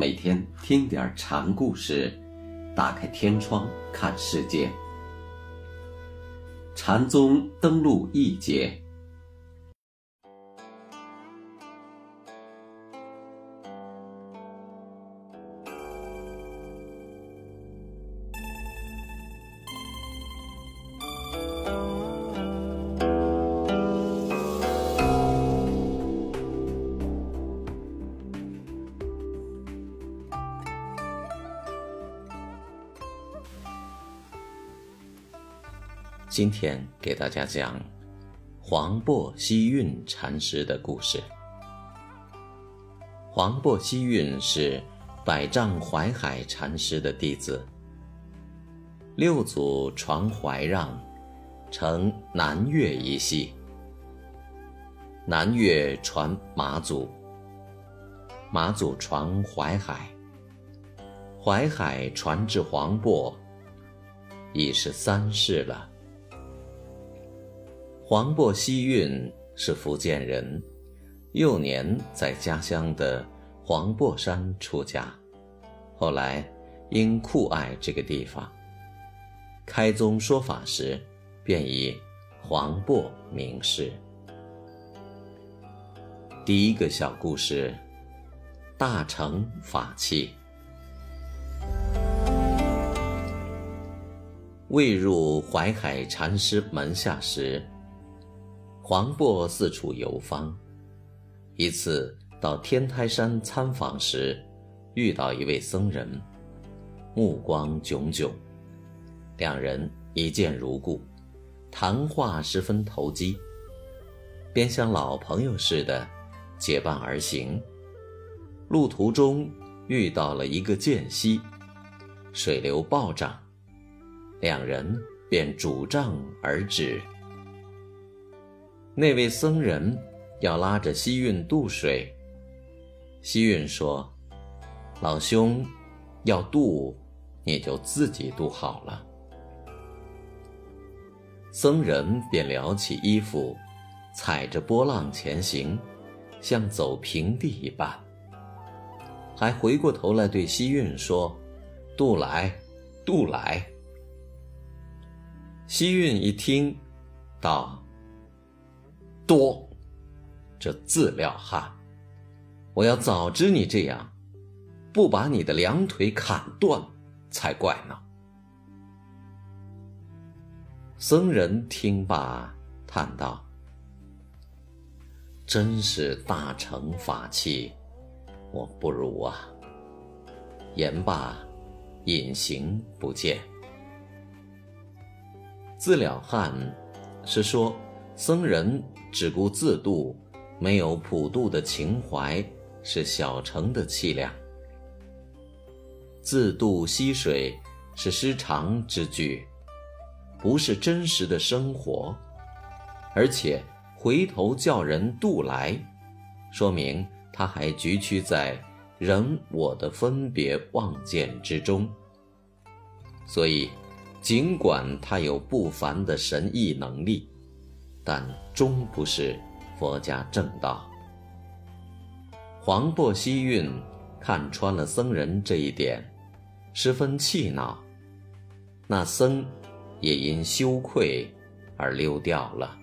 每天听点禅故事，打开天窗看世界。禅宗登陆一节。今天给大家讲黄檗希运禅师的故事。黄檗希运是百丈怀海禅师的弟子，六祖传怀让，成南岳一系。南岳传马祖，马祖传淮海，淮海传至黄檗，已是三世了。黄檗希运是福建人，幼年在家乡的黄檗山出家，后来因酷爱这个地方，开宗说法时便以黄檗名世。第一个小故事：大乘法器。未入淮海禅师门下时。黄檗四处游方，一次到天台山参访时，遇到一位僧人，目光炯炯，两人一见如故，谈话十分投机，便像老朋友似的结伴而行。路途中遇到了一个涧溪，水流暴涨，两人便拄杖而止。那位僧人要拉着西运渡水，西运说：“老兄，要渡，你就自己渡好了。”僧人便撩起衣服，踩着波浪前行，像走平地一般，还回过头来对西运说：“渡来，渡来。”西运一听，道。多，这自料汉！我要早知你这样，不把你的两腿砍断才怪呢。僧人听罢，叹道：“真是大乘法器，我不如啊。”言罢，隐形不见。自了汉，是说。僧人只顾自度，没有普度的情怀，是小城的气量。自度溪水是失常之举，不是真实的生活，而且回头叫人渡来，说明他还局屈在人我的分别妄见之中。所以，尽管他有不凡的神异能力。但终不是佛家正道。黄檗希运看穿了僧人这一点，十分气恼。那僧也因羞愧而溜掉了。